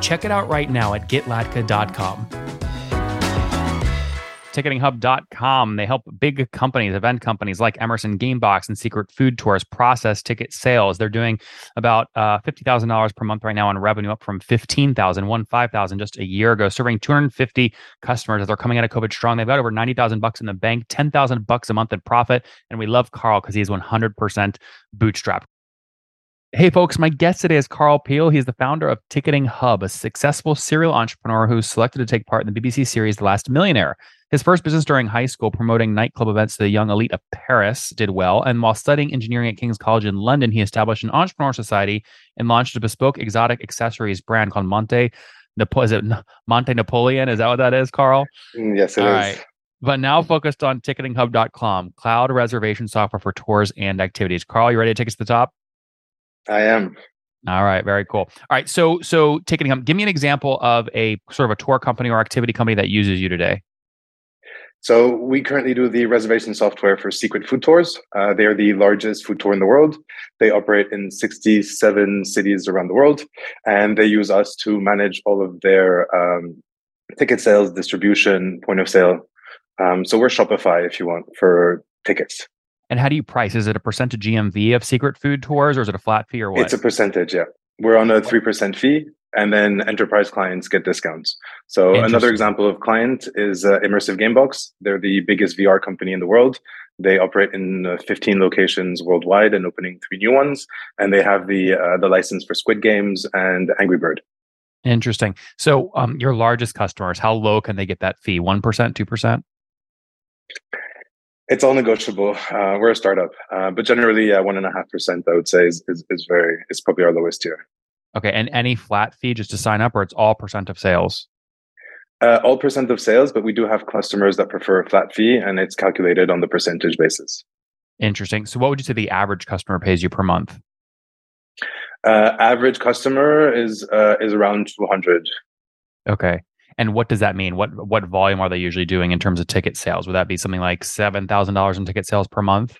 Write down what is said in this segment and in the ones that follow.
Check it out right now at getlatka.com. TicketingHub.com. They help big companies, event companies like Immersive Gamebox and Secret Food Tours process ticket sales. They're doing about uh, $50,000 per month right now in revenue, up from 15,000, one 5,000 just a year ago, serving 250 customers as they're coming out of COVID strong. They've got over 90,000 bucks in the bank, 10,000 bucks a month in profit. And we love Carl because he's 100% bootstrapped. Hey, folks, my guest today is Carl Peel. He's the founder of Ticketing Hub, a successful serial entrepreneur who's selected to take part in the BBC series The Last Millionaire. His first business during high school, promoting nightclub events to the young elite of Paris, did well. And while studying engineering at King's College in London, he established an entrepreneur society and launched a bespoke exotic accessories brand called Monte. Napo- is it Monte Napoleon? Is that what that is, Carl? Mm, yes, it All is. right. But now focused on ticketinghub.com, cloud reservation software for tours and activities. Carl, you ready to take us to the top? I am. All right, very cool. All right, so so ticketing hub, give me an example of a sort of a tour company or activity company that uses you today. So we currently do the reservation software for Secret Food Tours. Uh, they are the largest food tour in the world. They operate in 67 cities around the world, and they use us to manage all of their um, ticket sales, distribution, point of sale. Um, so we're Shopify, if you want, for tickets. And how do you price? Is it a percentage GMV of Secret Food Tours, or is it a flat fee, or what? It's a percentage, yeah. We're on a 3% fee, and then enterprise clients get discounts. So another example of client is uh, Immersive Gamebox. They're the biggest VR company in the world. They operate in uh, 15 locations worldwide and opening three new ones. And they have the uh, the license for Squid Games and Angry Bird. Interesting. So, um, your largest customers, how low can they get that fee? One percent, two percent? It's all negotiable. Uh, we're a startup, uh, but generally, uh, one and a half percent, I would say, is, is is very is probably our lowest tier. Okay, and any flat fee just to sign up, or it's all percent of sales? Uh, all percent of sales, but we do have customers that prefer a flat fee, and it's calculated on the percentage basis. Interesting. So, what would you say the average customer pays you per month? Uh, average customer is uh, is around 200. Okay. And what does that mean? What what volume are they usually doing in terms of ticket sales? Would that be something like seven thousand dollars in ticket sales per month?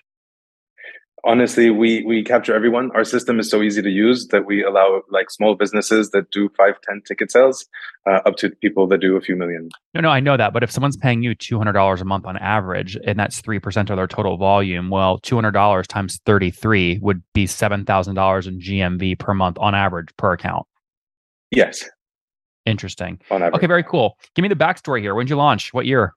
Honestly, we we capture everyone. Our system is so easy to use that we allow like small businesses that do five, ten ticket sales, uh, up to people that do a few million. No, no, I know that. But if someone's paying you two hundred dollars a month on average, and that's three percent of their total volume, well, two hundred dollars times thirty three would be seven thousand dollars in GMV per month on average per account. Yes, Interesting. Okay, very cool. Give me the backstory here. When did you launch? What year?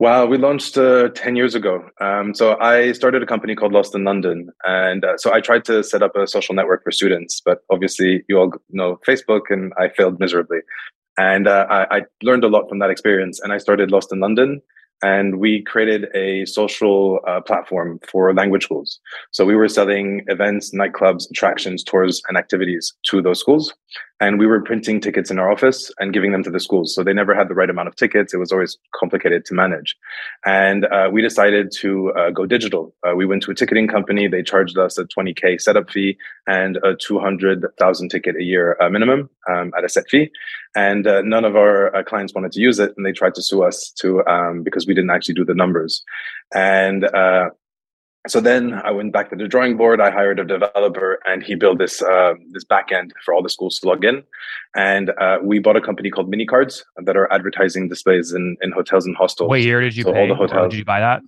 Wow, we launched uh, 10 years ago. Um, so I started a company called Lost in London. And uh, so I tried to set up a social network for students, but obviously you all know Facebook and I failed miserably. And uh, I, I learned a lot from that experience and I started Lost in London. And we created a social uh, platform for language schools. So we were selling events, nightclubs, attractions, tours, and activities to those schools. And we were printing tickets in our office and giving them to the schools. So they never had the right amount of tickets. It was always complicated to manage. And uh, we decided to uh, go digital. Uh, we went to a ticketing company. They charged us a 20K setup fee and a 200,000 ticket a year uh, minimum um, at a set fee. And uh, none of our uh, clients wanted to use it. And they tried to sue us to um, because we didn't actually do the numbers. And so then I went back to the drawing board. I hired a developer, and he built this uh, this backend for all the schools to log in. And uh, we bought a company called Mini Cards that are advertising displays in, in hotels and hostels. What year did you So all pay? the hotels. Did you buy that?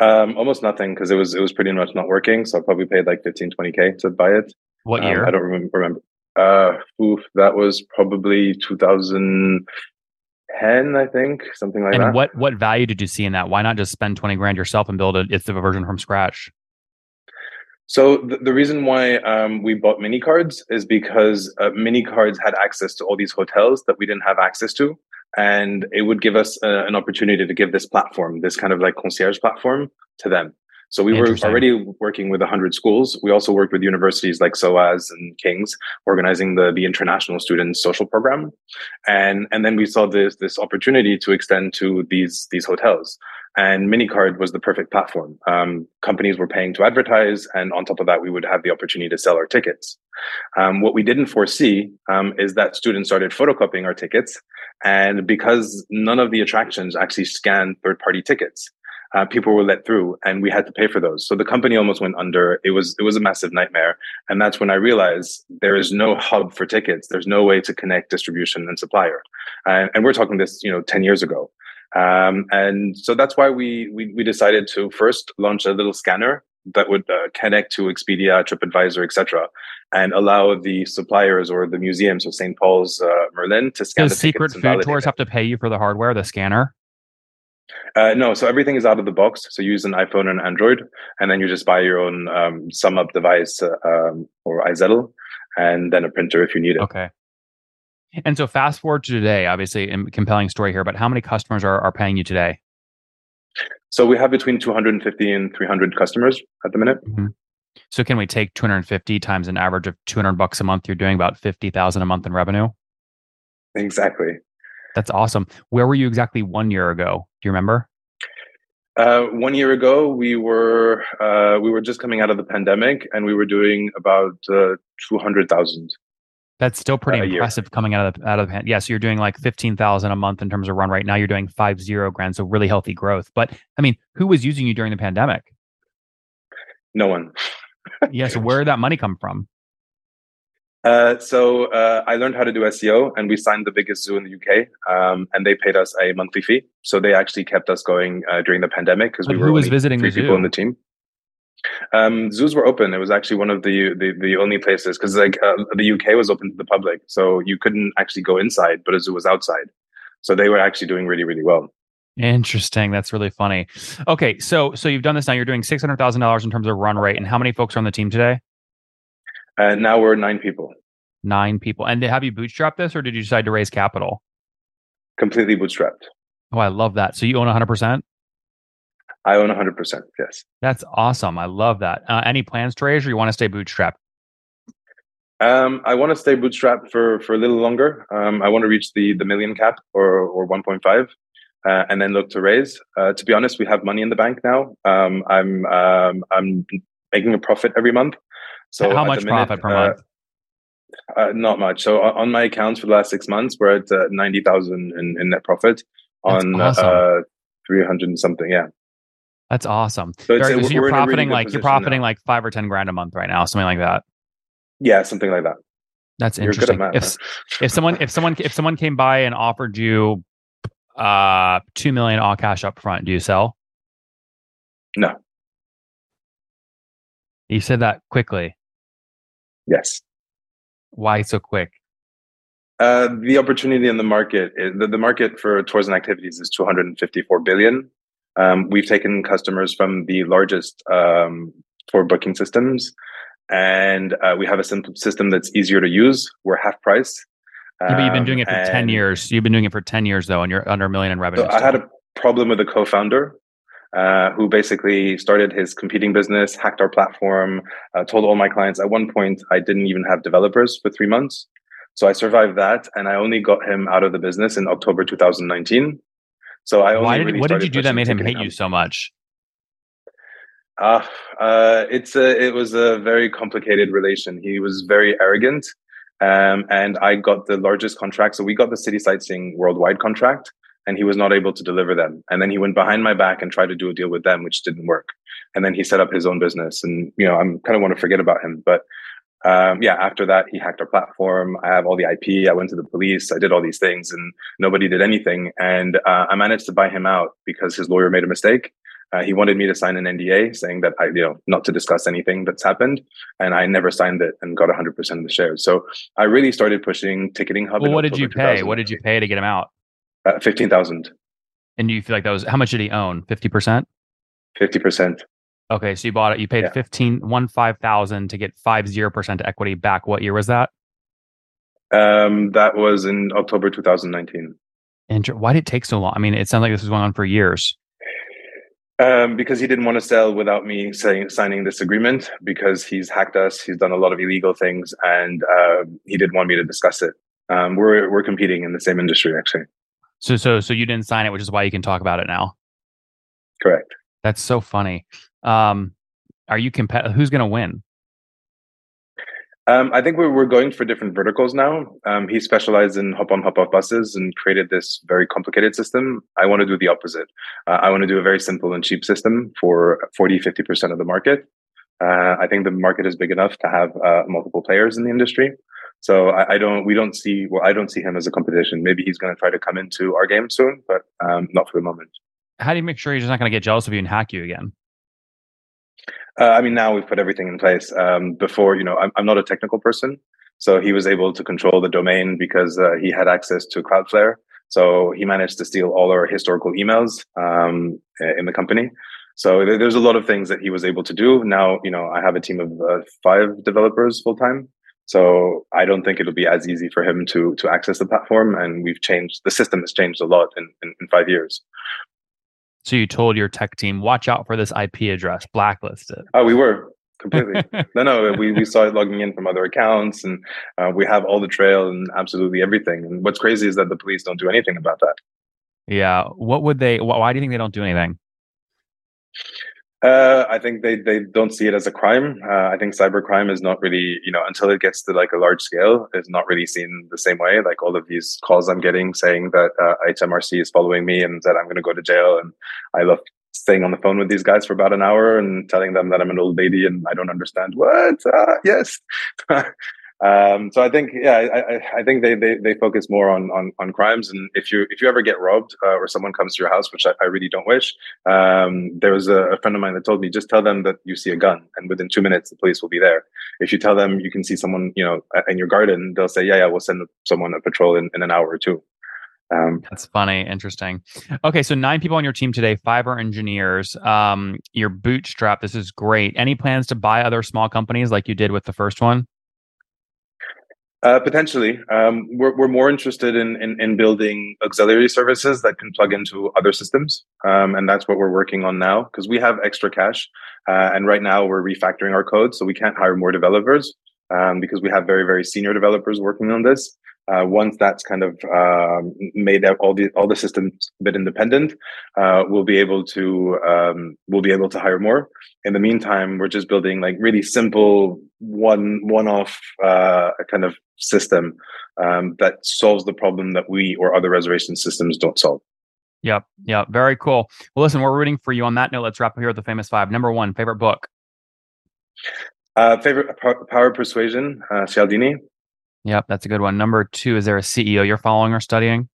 Um, almost nothing because it was it was pretty much not working. So I probably paid like 15, 20k to buy it. What Um, year? I don't remember. remember. Uh, oof, that was probably 2010, I think, something like and that. what what value did you see in that? Why not just spend twenty grand yourself and build a it's the version from scratch? So the, the reason why um, we bought mini cards is because uh, mini cards had access to all these hotels that we didn't have access to, and it would give us uh, an opportunity to give this platform, this kind of like concierge platform, to them. So we were already working with 100 schools. We also worked with universities like SOAS and King's, organizing the, the international students social program. And, and then we saw this, this opportunity to extend to these, these hotels. And MiniCard was the perfect platform. Um, companies were paying to advertise, and on top of that, we would have the opportunity to sell our tickets. Um, what we didn't foresee um, is that students started photocopying our tickets, and because none of the attractions actually scan third-party tickets, uh, people were let through and we had to pay for those. So the company almost went under. It was it was a massive nightmare. And that's when I realized there is no hub for tickets. There's no way to connect distribution and supplier. And, and we're talking this, you know, 10 years ago. Um, and so that's why we, we, we decided to first launch a little scanner that would uh, connect to Expedia, TripAdvisor, etc., and allow the suppliers or the museums, so St. Paul's, uh, Merlin, to scan. Does Secret Food Tours have to pay you for the hardware, the scanner? Uh, no, so everything is out of the box. So you use an iPhone and Android, and then you just buy your own um, SumUp device uh, um, or iZettle, and then a printer if you need it. Okay. And so fast forward to today, obviously, a compelling story here, but how many customers are, are paying you today? So we have between 250 and 300 customers at the minute. Mm-hmm. So can we take 250 times an average of 200 bucks a month? You're doing about 50,000 a month in revenue. Exactly. That's awesome. Where were you exactly one year ago? Do you remember? Uh, one year ago, we were uh, we were just coming out of the pandemic, and we were doing about uh, two hundred thousand. That's still pretty impressive year. coming out of the out of the Yes, yeah, so you're doing like fifteen thousand a month in terms of run right now. You're doing five zero grand, so really healthy growth. But I mean, who was using you during the pandemic? No one. yeah. So where did that money come from? Uh, so uh, I learned how to do SEO, and we signed the biggest zoo in the UK, um, and they paid us a monthly fee. So they actually kept us going uh, during the pandemic because we were was visiting three people in the team. Um, zoos were open. It was actually one of the the, the only places because like uh, the UK was open to the public, so you couldn't actually go inside, but a zoo was outside. So they were actually doing really really well. Interesting. That's really funny. Okay, so so you've done this now. You're doing six hundred thousand dollars in terms of run rate, and how many folks are on the team today? And now we're nine people. Nine people. And have you bootstrapped this or did you decide to raise capital? Completely bootstrapped. Oh, I love that. So you own 100%? I own 100%. Yes. That's awesome. I love that. Uh, any plans to raise or you want to stay bootstrapped? Um, I want to stay bootstrapped for, for a little longer. Um, I want to reach the, the million cap or, or 1.5. Uh, and then look to raise. Uh, to be honest, we have money in the bank now. Um, I'm um, I'm making a profit every month, so how much minute, profit per month? Uh, uh, not much. So on my accounts for the last six months, we're at uh, ninety thousand in, in, net profit That's on awesome. Uh, three hundred something. Yeah. That's awesome. So, so you're profiting really like you're profiting now. like five or ten grand a month right now, something like that. Yeah, something like that. That's interesting. Math, if if someone if someone if someone came by and offered you uh two million all cash up front, do you sell? No. You said that quickly. Yes. Why so quick? Uh, the opportunity in the market, the, the market for tours and activities is 254 billion. Um, we've taken customers from the largest um, tour booking systems, and uh, we have a simple system that's easier to use. We're half price. Yeah, but you've been doing it for um, 10 years. You've been doing it for 10 years, though, and you're under a million in revenue. So I had a problem with the co founder uh, who basically started his competing business, hacked our platform, uh, told all my clients at one point I didn't even have developers for three months. So I survived that, and I only got him out of the business in October 2019. So I only Why did, really what did you do that made him hate you so much? Uh, uh, it's a, it was a very complicated relation. He was very arrogant. Um, and I got the largest contract. So we got the city sightseeing worldwide contract and he was not able to deliver them. And then he went behind my back and tried to do a deal with them, which didn't work. And then he set up his own business. And you know, I'm kind of want to forget about him, but um, yeah, after that, he hacked our platform. I have all the IP. I went to the police. I did all these things, and nobody did anything. And uh, I managed to buy him out because his lawyer made a mistake. Uh, he wanted me to sign an NDA saying that I, you know, not to discuss anything that's happened, and I never signed it and got 100% of the shares. So I really started pushing Ticketing Hub. Well, what did you pay? What did you pay to get him out? Uh, Fifteen thousand. And you feel like that was how much did he own? Fifty percent. Fifty percent. Okay, so you bought it. You paid yeah. fifteen one five thousand to get five zero percent equity back. What year was that? Um, that was in October 2019. And why did it take so long? I mean, it sounds like this was going on for years. Um, because he didn't want to sell without me saying, signing this agreement because he's hacked us. He's done a lot of illegal things, and uh, he didn't want me to discuss it. Um, we're we're competing in the same industry, actually. So so so you didn't sign it, which is why you can talk about it now. Correct. That's so funny. Um, are you compet? Who's going to win? Um, I think we're, we're going for different verticals now. Um, he specialized in hop on, hop off buses and created this very complicated system. I want to do the opposite. Uh, I want to do a very simple and cheap system for 40, 50% of the market. Uh, I think the market is big enough to have uh, multiple players in the industry. So I, I, don't, we don't see, well, I don't see him as a competition. Maybe he's going to try to come into our game soon, but um, not for the moment. How do you make sure he's not going to get jealous of you and hack you again? Uh, I mean, now we've put everything in place. Um, before, you know, I'm, I'm, not a technical person, so he was able to control the domain because uh, he had access to Cloudflare. So he managed to steal all our historical emails um, in the company. So there's a lot of things that he was able to do. Now, you know, I have a team of uh, five developers full time. So I don't think it'll be as easy for him to to access the platform. And we've changed the system has changed a lot in, in, in five years. So you told your tech team, watch out for this IP address, blacklist it. Oh, we were completely. no, no, we, we saw it logging in from other accounts and uh, we have all the trail and absolutely everything. And what's crazy is that the police don't do anything about that. Yeah. What would they, why do you think they don't do anything? Uh, I think they, they don't see it as a crime. Uh, I think cybercrime is not really, you know, until it gets to like a large scale, is not really seen the same way. Like all of these calls I'm getting saying that uh, HMRC is following me and that I'm going to go to jail. And I love staying on the phone with these guys for about an hour and telling them that I'm an old lady and I don't understand what. Uh, yes. Um, so I think, yeah, I, I, think they, they, they focus more on, on, on crimes. And if you, if you ever get robbed uh, or someone comes to your house, which I, I really don't wish, um, there was a, a, friend of mine that told me, just tell them that you see a gun and within two minutes, the police will be there. If you tell them you can see someone, you know, in your garden, they'll say, yeah, yeah, we'll send someone a patrol in, in an hour or two. Um, That's funny. Interesting. Okay. So nine people on your team today, five are engineers. Um, you're bootstrap. This is great. Any plans to buy other small companies like you did with the first one? Uh, potentially, um, we're we're more interested in, in, in building auxiliary services that can plug into other systems, um, and that's what we're working on now because we have extra cash, uh, and right now we're refactoring our code, so we can't hire more developers um, because we have very very senior developers working on this. Uh, once that's kind of um, made all the all the systems a bit independent, uh, we'll be able to um, we'll be able to hire more. In the meantime, we're just building like really simple one one off uh, kind of system um, that solves the problem that we or other reservation systems don't solve. Yep, yep, very cool. Well, listen, we're rooting for you. On that note, let's wrap up here with the famous five. Number one, favorite book. Uh, favorite Power Persuasion, uh, Cialdini. Yep, that's a good one. Number two, is there a CEO you're following or studying?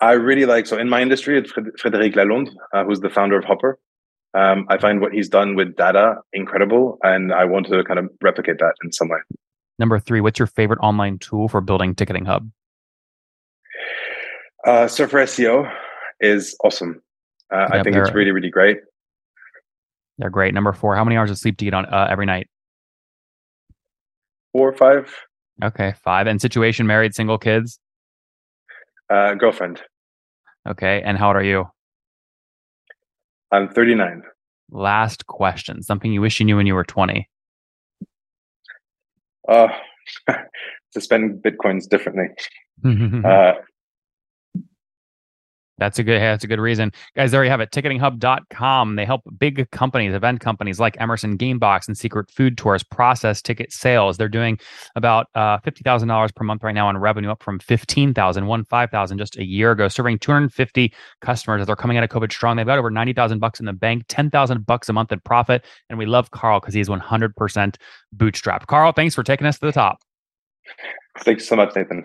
I really like, so in my industry, it's Frédéric Lalonde, uh, who's the founder of Hopper. Um, I find what he's done with data incredible, and I want to kind of replicate that in some way. Number three, what's your favorite online tool for building Ticketing Hub? Uh, Surfer SEO is awesome. Uh, yep, I think it's really, really great. They're great. Number four, how many hours of sleep do you get on uh, every night? Four or five. Okay, five. And situation, married, single, kids? Uh, girlfriend. Okay, and how old are you? I'm 39. Last question. Something you wish you knew when you were 20. Uh, to spend bitcoins differently. uh, that's a good that's a good reason. Guys, there you have it. Ticketinghub.com. They help big companies, event companies like Immersive Gamebox and Secret Food Tours process ticket sales. They're doing about uh, $50,000 per month right now on revenue up from 15,000, one 5,000 just a year ago, serving 250 customers as they're coming out of COVID strong. They've got over 90,000 bucks in the bank, 10,000 bucks a month in profit. And we love Carl because he's 100% bootstrapped. Carl, thanks for taking us to the top. Thanks so much, Nathan.